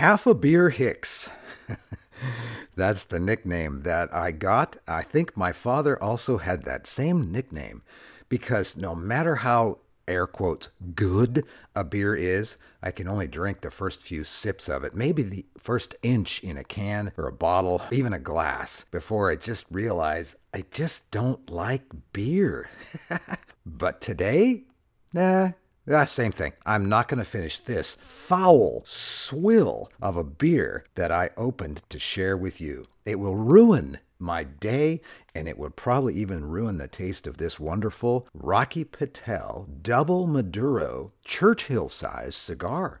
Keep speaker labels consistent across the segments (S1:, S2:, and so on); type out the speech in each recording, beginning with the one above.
S1: Half a Beer Hicks. That's the nickname that I got. I think my father also had that same nickname because no matter how air quotes good a beer is, I can only drink the first few sips of it, maybe the first inch in a can or a bottle, even a glass, before I just realize I just don't like beer. but today, nah, Ah, same thing. I'm not going to finish this foul swill of a beer that I opened to share with you. It will ruin my day, and it would probably even ruin the taste of this wonderful Rocky Patel Double Maduro Churchill size cigar.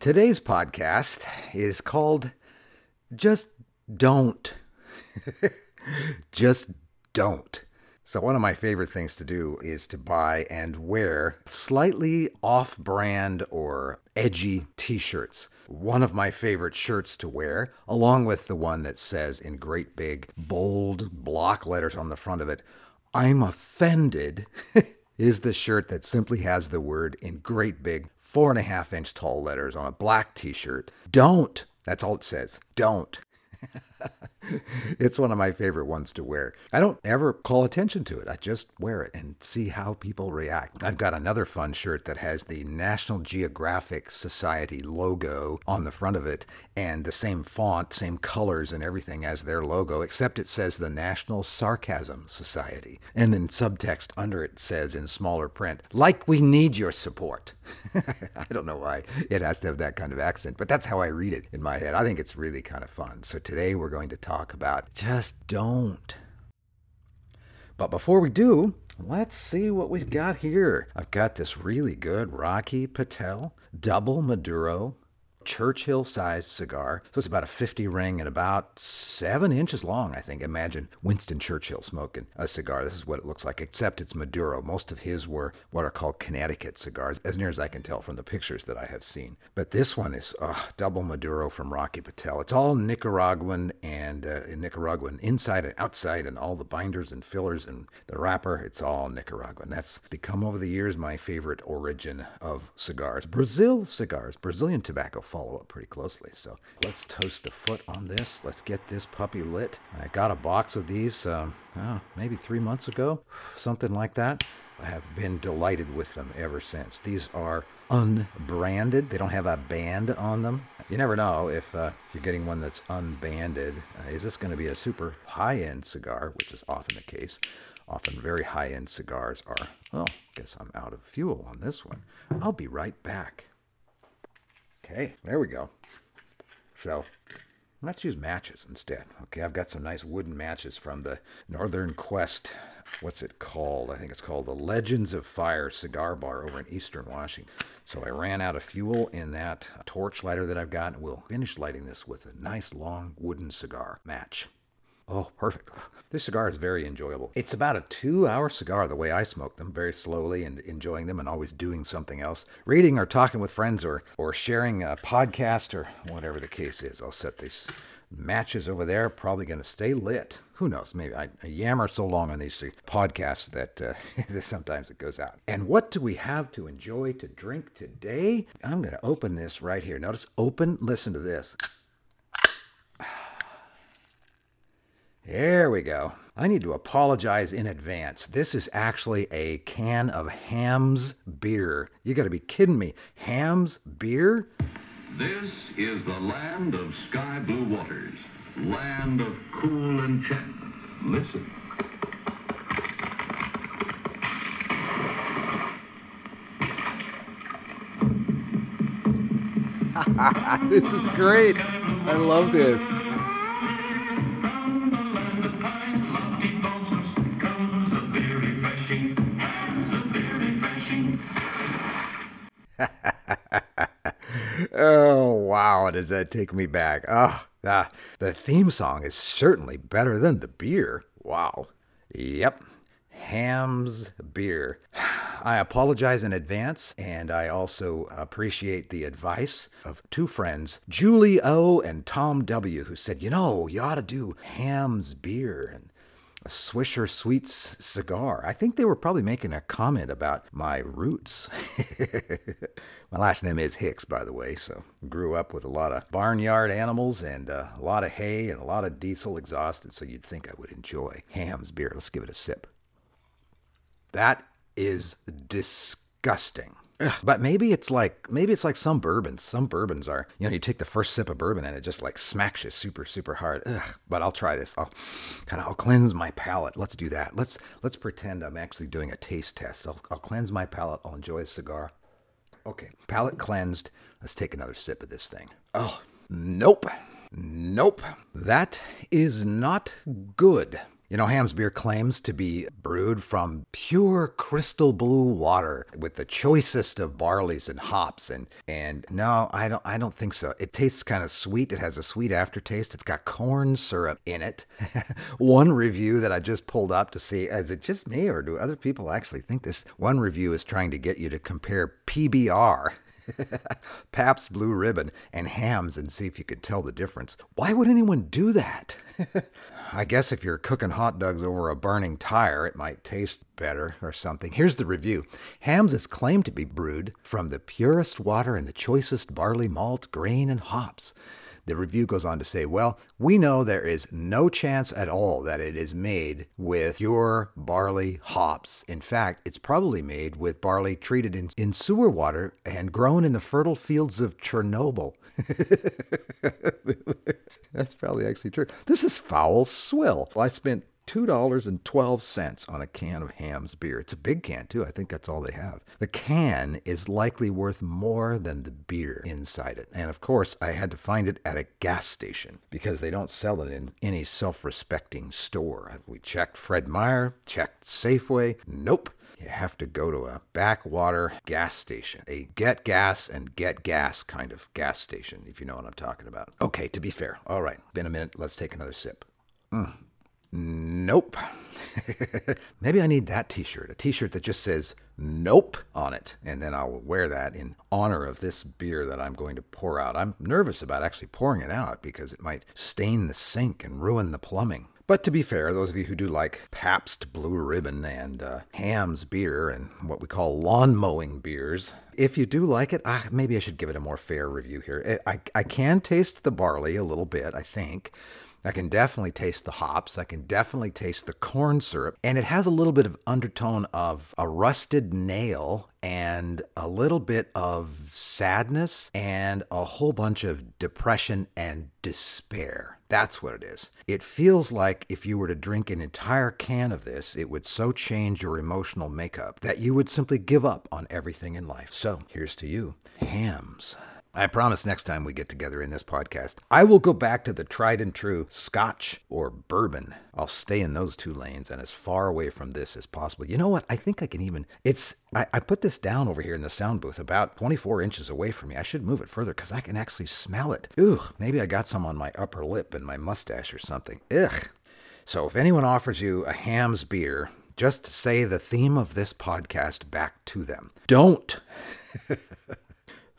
S1: Today's podcast is called Just Don't. Just Don't. So, one of my favorite things to do is to buy and wear slightly off brand or edgy t shirts. One of my favorite shirts to wear, along with the one that says in great big, bold block letters on the front of it, I'm offended. Is the shirt that simply has the word in great big four and a half inch tall letters on a black t shirt. Don't. That's all it says. Don't. it's one of my favorite ones to wear. I don't ever call attention to it. I just wear it and see how people react. I've got another fun shirt that has the National Geographic Society logo on the front of it and the same font, same colors and everything as their logo, except it says the National Sarcasm Society. And then subtext under it says in smaller print, like we need your support. I don't know why it has to have that kind of accent, but that's how I read it in my head. I think it's really kind of fun. So today we're going to talk about just don't. But before we do, let's see what we've got here. I've got this really good Rocky Patel double Maduro Churchill sized cigar. So it's about a 50 ring and about seven inches long, I think. Imagine Winston Churchill smoking a cigar. This is what it looks like, except it's Maduro. Most of his were what are called Connecticut cigars, as near as I can tell from the pictures that I have seen. But this one is uh, double Maduro from Rocky Patel. It's all Nicaraguan and uh, Nicaraguan inside and outside, and all the binders and fillers and the wrapper. It's all Nicaraguan. That's become over the years my favorite origin of cigars. Brazil cigars, Brazilian tobacco follow up pretty closely. So let's toast the foot on this. Let's get this puppy lit. I got a box of these um, oh, maybe three months ago, something like that. I have been delighted with them ever since. These are unbranded. They don't have a band on them. You never know if, uh, you're getting one that's unbanded. Uh, is this going to be a super high-end cigar, which is often the case? Often very high-end cigars are, well, I guess I'm out of fuel on this one. I'll be right back. Okay, there we go. So let's use matches instead. Okay, I've got some nice wooden matches from the Northern Quest. What's it called? I think it's called the Legends of Fire Cigar Bar over in Eastern Washington. So I ran out of fuel in that torch lighter that I've got. We'll finish lighting this with a nice long wooden cigar match. Oh, perfect. This cigar is very enjoyable. It's about a two hour cigar the way I smoke them, very slowly and enjoying them and always doing something else. Reading or talking with friends or, or sharing a podcast or whatever the case is. I'll set these matches over there, probably going to stay lit. Who knows? Maybe I, I, yammer so long on these podcasts that uh, sometimes it goes out. And what do we have to enjoy to drink today? I'm going to open this right here. Notice open, listen to this. There we go. I need to apologize in advance. This is actually a can of Hamm's beer. You gotta be kidding me. Hamm's beer?
S2: This is the land of sky blue waters, land of cool enchantment. Listen.
S1: this is great. I love this. Does that take me back? Oh, ah, the theme song is certainly better than the beer. Wow. Yep. Hamm's beer. I apologize in advance, and I also appreciate the advice of two friends, Julie O and Tom W, who said, you know, you ought to do Hamm's beer. And A swisher Sweets cigar. I think they were probably making a comment about my roots. my last name is Hicks, by the way, so grew up with a lot of barnyard animals and uh, a lot of hay and a lot of diesel exhausted, so you'd think I would enjoy Hamm's beer. Let's give it a sip. That is disgusting. But maybe it's like maybe it's like some bourbons. Some bourbons are you know you take the first sip of bourbon and it just like smacks you super super hard. Ugh. But I'll try this. I'll kind of I'll cleanse my palate. Let's do that. Let's let's pretend I'm actually doing a taste test. I'll, I'll cleanse my palate. I'll enjoy the cigar. Okay, palate cleansed. Let's take another sip of this thing. Oh, nope, nope. That is not good. You know, Hamm's beer claims to be brewed from pure crystal blue water with the choicest of barleys and hops and and no, I don't I don't think so. It tastes kind of sweet. It has a sweet aftertaste. It's got corn syrup in it. one review that I just pulled up to see is it just me or do other people actually think this? One review is trying to get you to compare PBR Pabst Blue Ribbon and Hamm's and see if you could tell the difference. Why would anyone do that? I guess if you're cooking hot dogs over a burning tire, it might taste better or something. Here's the review Hamm's is claimed to be brewed from the purest water and the choicest barley malt, grain, and hops. The review goes on to say, well, we know there is no chance at all that it is made with pure barley hops. In fact, it's probably made with barley treated in, in sewer water and grown in the fertile fields of Chernobyl. That's probably actually true. This is foul swill. I spent $2.12 on a can of Hamm's beer. It's a big can, too. I think that's all they have. The can is likely worth more than the beer inside it. And of course, I had to find it at a gas station because they don't sell it in any self respecting store. We checked Fred Meyer, checked Safeway. Nope. You have to go to a backwater gas station, a get gas and get gas kind of gas station, if you know what I'm talking about. Okay, to be fair. All right, been a minute. Let's take another sip. Mm. Nope. Maybe I need that t shirt, a t shirt that just says nope on it. And then I'll wear that in honor of this beer that I'm going to pour out. I'm nervous about actually pouring it out because it might stain the sink and ruin the plumbing. But to be fair, those of you who do like Pabst Blue Ribbon and uh, Hamm's beer and what we call lawn mowing beers, if you do like it, ah, maybe I should give it a more fair review here. I, I can taste the barley a little bit, I think. I can definitely taste the hops. I can definitely taste the corn syrup. And it has a little bit of undertone of a rusted nail and a little bit of sadness and a whole bunch of depression and despair. That's what it is. It feels like if you were to drink an entire can of this, it would so change your emotional makeup that you would simply give up on everything in life. So here's to you Hamm's. I promise next time we get together in this podcast, I will go back to the tried and true scotch or bourbon. I'll stay in those two lanes and as far away from this as possible. You know what? I think I can even, it's, I, I put this down over here in the sound booth about 24 inches away from me. I should move it further because I can actually smell it. Ugh, maybe I got some on my upper lip and my mustache or something. Ugh. So if anyone offers you a Hamm's beer, just say the theme of this podcast back to them. Don't.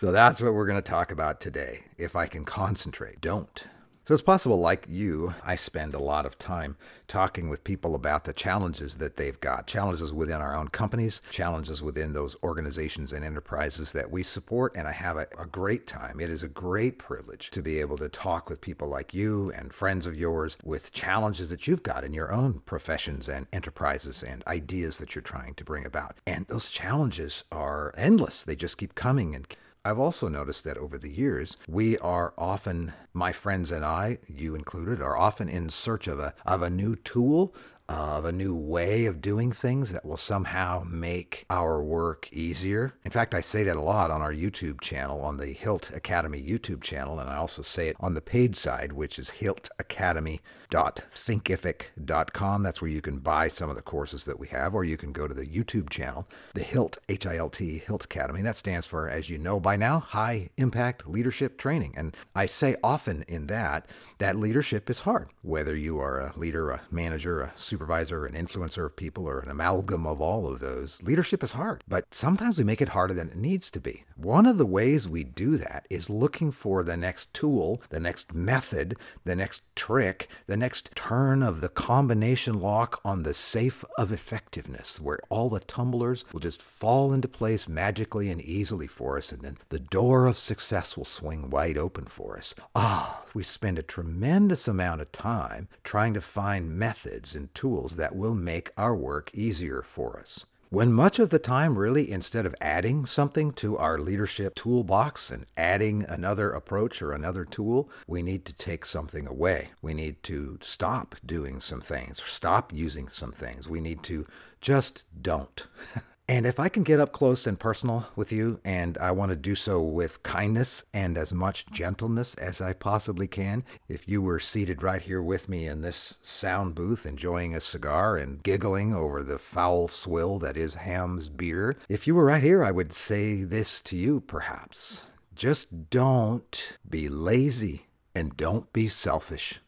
S1: So that's what we're going to talk about today. If I can concentrate, don't. So it's possible, like you, I spend a lot of time talking with people about the challenges that they've got challenges within our own companies, challenges within those organizations and enterprises that we support. And I have a, a, great time. It is a great privilege to be able to talk with people like you and friends of yours with challenges that you've got in your own professions and enterprises and ideas that you're trying to bring about. And those challenges are endless, they just keep coming and I've also noticed that over the years, we are often, my friends and I, you included, are often in search of a, of a new tool, of a new way of doing things that will somehow make our work easier. In fact, I say that a lot on our YouTube channel, on the Hilt Academy YouTube channel, and I also say it on the paid side, which is hiltacademy.thinkific.com. That's where you can buy some of the courses that we have, or you can go to the YouTube channel, the Hilt, H I L T, Hilt Academy. That stands for, as you know by now, High Impact Leadership Training. And I say often in that, that leadership is hard, whether you are a leader, a manager, a supervisor, an influencer of people, or an amalgam of all of those. Leadership is hard, but sometimes we make it harder than it needs to be. One of the ways we do that is looking for the next tool, the next method, the next trick, the next turn of the combination lock on the safe of effectiveness, where all the tumblers will just fall into place magically and easily for us, and then the door of success will swing wide open for us. Ah, we spend a tremendous amount of time trying to find methods and tools that will make our work easier for us. When much of the time, really, instead of adding something to our leadership toolbox and adding another approach or another tool, we need to take something away. We need to stop doing some things, stop using some things. We need to just don't. And if I can get up close and personal with you, and I want to do so with kindness and as much gentleness as I possibly can, if you were seated right here with me in this sound booth, enjoying a cigar and giggling over the foul swill that is Hamm's beer, if you were right here, I would say this to you perhaps. Just don't be lazy and don't be selfish.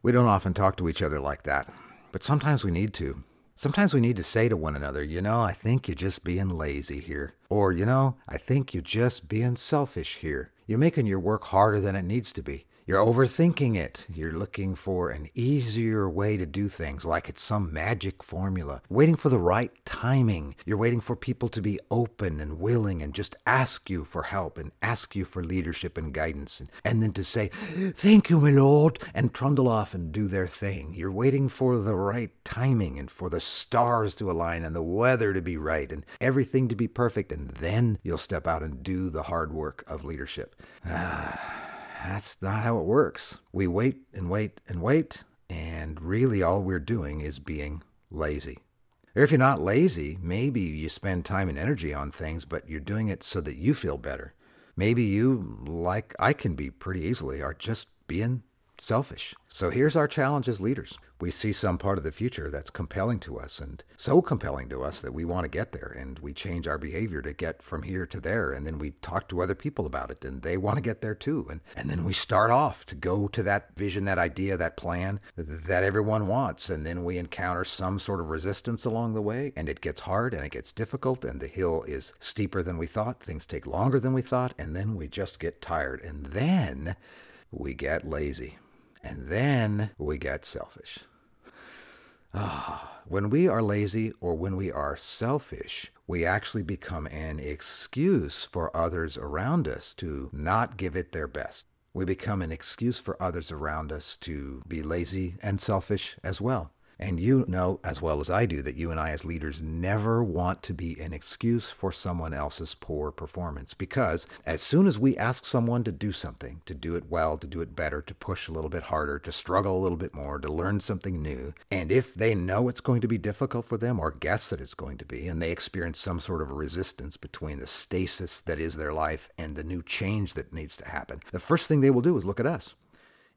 S1: We don't often talk to each other like that, but sometimes we need to. Sometimes we need to say to one another, you know, I think you're just being lazy here. Or, you know, I think you're just being selfish here. You're making your work harder than it needs to be. You're overthinking it. You're looking for an easier way to do things, like it's some magic formula. Waiting for the right timing. You're waiting for people to be open and willing and just ask you for help and ask you for leadership and guidance. And, and then to say, Thank you, my lord, and trundle off and do their thing. You're waiting for the right timing and for the stars to align and the weather to be right and everything to be perfect. And then you'll step out and do the hard work of leadership. Ah. That's not how it works. We wait and wait and wait, and really all we're doing is being lazy. Or if you're not lazy, maybe you spend time and energy on things, but you're doing it so that you feel better. Maybe you, like I can be pretty easily, are just being selfish. So here's our challenge as leaders. We see some part of the future that's compelling to us and so compelling to us that we want to get there. And we change our behavior to get from here to there. And then we talk to other people about it and they want to get there too. And and then we start off to go to that vision that idea that plan that everyone wants. And then we encounter some sort of resistance along the way and it gets hard and it gets difficult and the hill is steeper than we thought. Things take longer than we thought. And then we just get tired. And then we get lazy. And then we get selfish. Ah, when we are lazy or when we are selfish, we actually become an excuse for others around us to not give it their best. We become an excuse for others around us to be lazy and selfish as well. And you know as well as I do that you and I, as leaders, never want to be an excuse for someone else's poor performance. Because as soon as we ask someone to do something, to do it well, to do it better, to push a little bit harder, to struggle a little bit more, to learn something new, and if they know it's going to be difficult for them or guess that it's going to be, and they experience some sort of resistance between the stasis that is their life and the new change that needs to happen, the first thing they will do is look at us.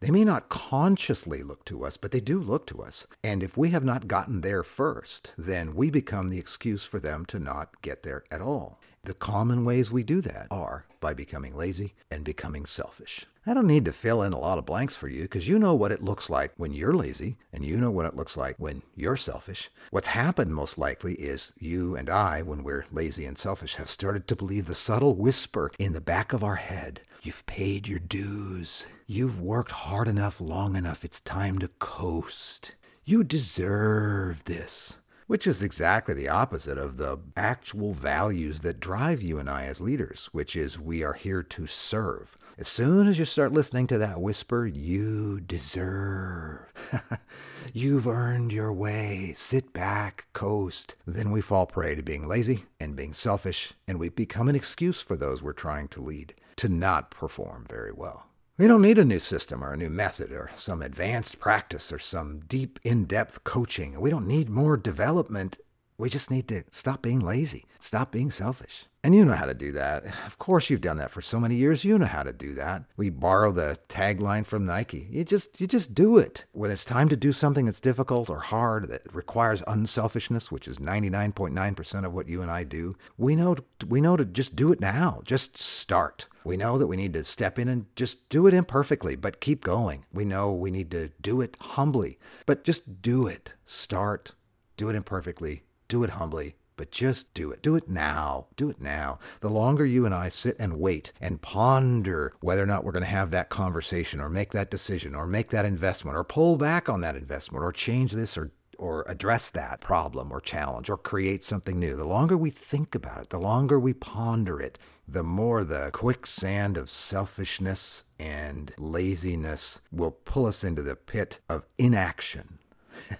S1: They may not consciously look to us, but they do look to us. And if we have not gotten there first, then we become the excuse for them to not get there at all. The common ways we do that are by becoming lazy and becoming selfish. I don't need to fill in a lot of blanks for you because you know what it looks like when you're lazy and you know what it looks like when you're selfish. What's happened most likely is you and I, when we're lazy and selfish, have started to believe the subtle whisper in the back of our head You've paid your dues. You've worked hard enough long enough. It's time to coast. You deserve this which is exactly the opposite of the actual values that drive you and I as leaders, which is we are here to serve. As soon as you start listening to that whisper, you deserve. You've earned your way. Sit back, coast. Then we fall prey to being lazy and being selfish, and we become an excuse for those we're trying to lead to not perform very well. We don't need a new system or a new method or some advanced practice or some deep, in depth coaching. We don't need more development. We just need to stop being lazy, stop being selfish. And you know how to do that. Of course you've done that for so many years. You know how to do that. We borrow the tagline from Nike. You just you just do it. When it's time to do something that's difficult or hard that requires unselfishness, which is 99.9% of what you and I do, we know we know to just do it now. Just start. We know that we need to step in and just do it imperfectly, but keep going. We know we need to do it humbly, but just do it. Start. Do it imperfectly. Do it humbly but just do it. Do it now. Do it now. The longer you and I sit and wait and ponder whether or not we're going to have that conversation or make that decision or make that investment or pull back on that investment or change this or or address that problem or challenge or create something new. The longer we think about it, the longer we ponder it, the more the quicksand of selfishness and laziness will pull us into the pit of inaction.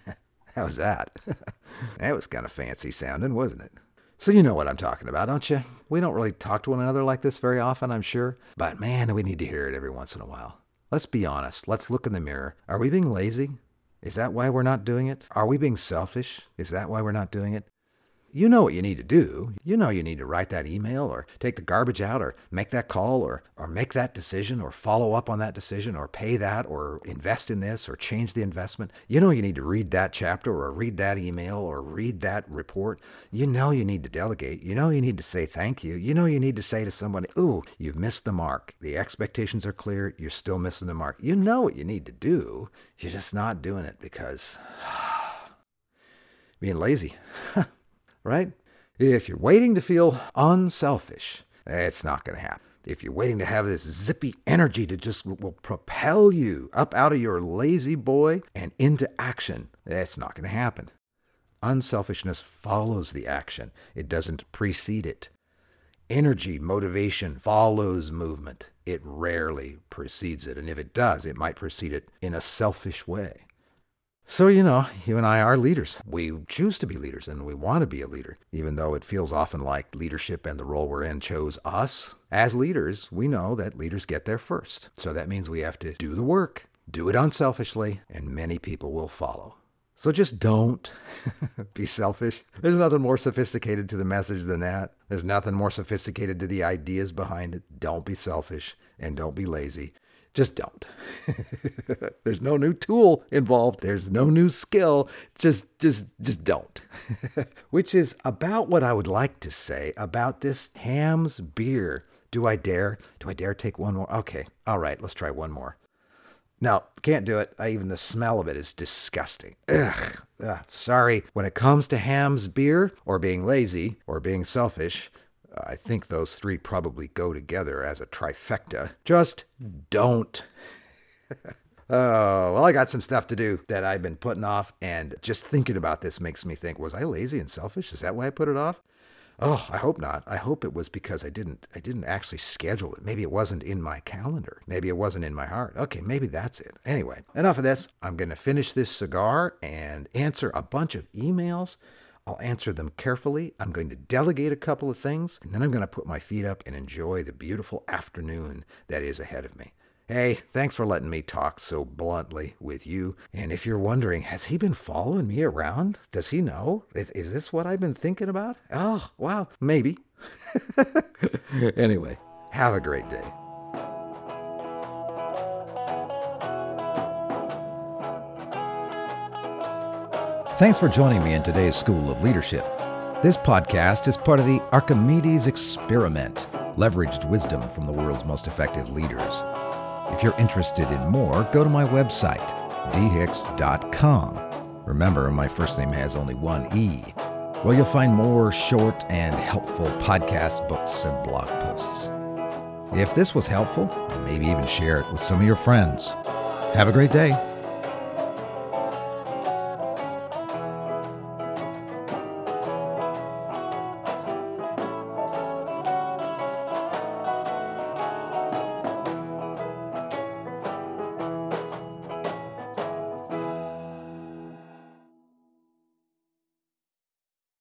S1: How's that? that was kind of fancy sounding, wasn't it? So you know what I'm talking about, don't you? We don't really talk to one another like this very often, I'm sure. But man, we need to hear it every once in a while. Let's be honest. Let's look in the mirror. Are we being lazy? Is that why we're not doing it? Are we being selfish? Is that why we're not doing it? You know what you need to do. You know you need to write that email or take the garbage out or make that call or, or make that decision or follow up on that decision or pay that or invest in this or change the investment. You know you need to read that chapter or read that email or read that report. You know you need to delegate. You know you need to say thank you. You know you need to say to somebody, ooh, you've missed the mark. The expectations are clear. You're still missing the mark. You know what you need to do. You're just not doing it because being lazy. right? If you're waiting to feel unselfish, it's not going to happen. If you're waiting to have this zippy energy to just will propel you up out of your La-Z-Boy and into action, that's not going to happen. Unselfishness follows the action, it doesn't precede it. Energy, motivation follows movement. It rarely precedes it. And if it does, it might precede it in a selfish way. So, you know, you and I are leaders. We choose to be leaders and we want to be a leader, even though it feels often like leadership and the role we're in chose us. As leaders, we know that leaders get there first. So that means we have to do the work, do it unselfishly, and many people will follow. So just don't be selfish. There's nothing more sophisticated to the message than that. There's nothing more sophisticated to the ideas behind it. Don't be selfish and don't be lazy. Just don't. There's no new tool involved. There's no new skill. Just just just don't. Which is about what I would like to say about this Hamm's beer. Do I dare? Do I dare take one more? Okay. All right, let's try one more. No, can't do it. I, even the smell of it is disgusting. Ugh, ugh. Sorry. When it comes to Hamm's beer, or being lazy, or being selfish, I think those three probably go together as a trifecta. Just don't. Oh, well, I got some stuff to do that I've been putting off, and just thinking about this makes me think, was I lazy and selfish? Is that why I put it off? Oh, I hope not. I hope it was because I didn't I didn't actually schedule it. Maybe it wasn't in my calendar. Maybe it wasn't in my heart. Okay, maybe that's it. Anyway, enough of this. I'm going to finish this cigar and answer a bunch of emails I'll answer them carefully. I'm going to delegate a couple of things, and then I'm going to put my feet up and enjoy the beautiful afternoon that is ahead of me. Hey, thanks for letting me talk so bluntly with you. And if you're wondering, has he been following me around? Does he know? Is, is this what I've been thinking about? Oh, wow, maybe. anyway, have a great day. Thanks for joining me in today's School of Leadership. This podcast is part of the Archimedes Experiment, leveraged wisdom from the world's most effective leaders. If you're interested in more, go to my website, dhicks.com. Remember, my first name has only one E. Well, you'll find more short and helpful podcasts, books, and blog posts. If this was helpful, maybe even share it with some of your friends. Have a great day.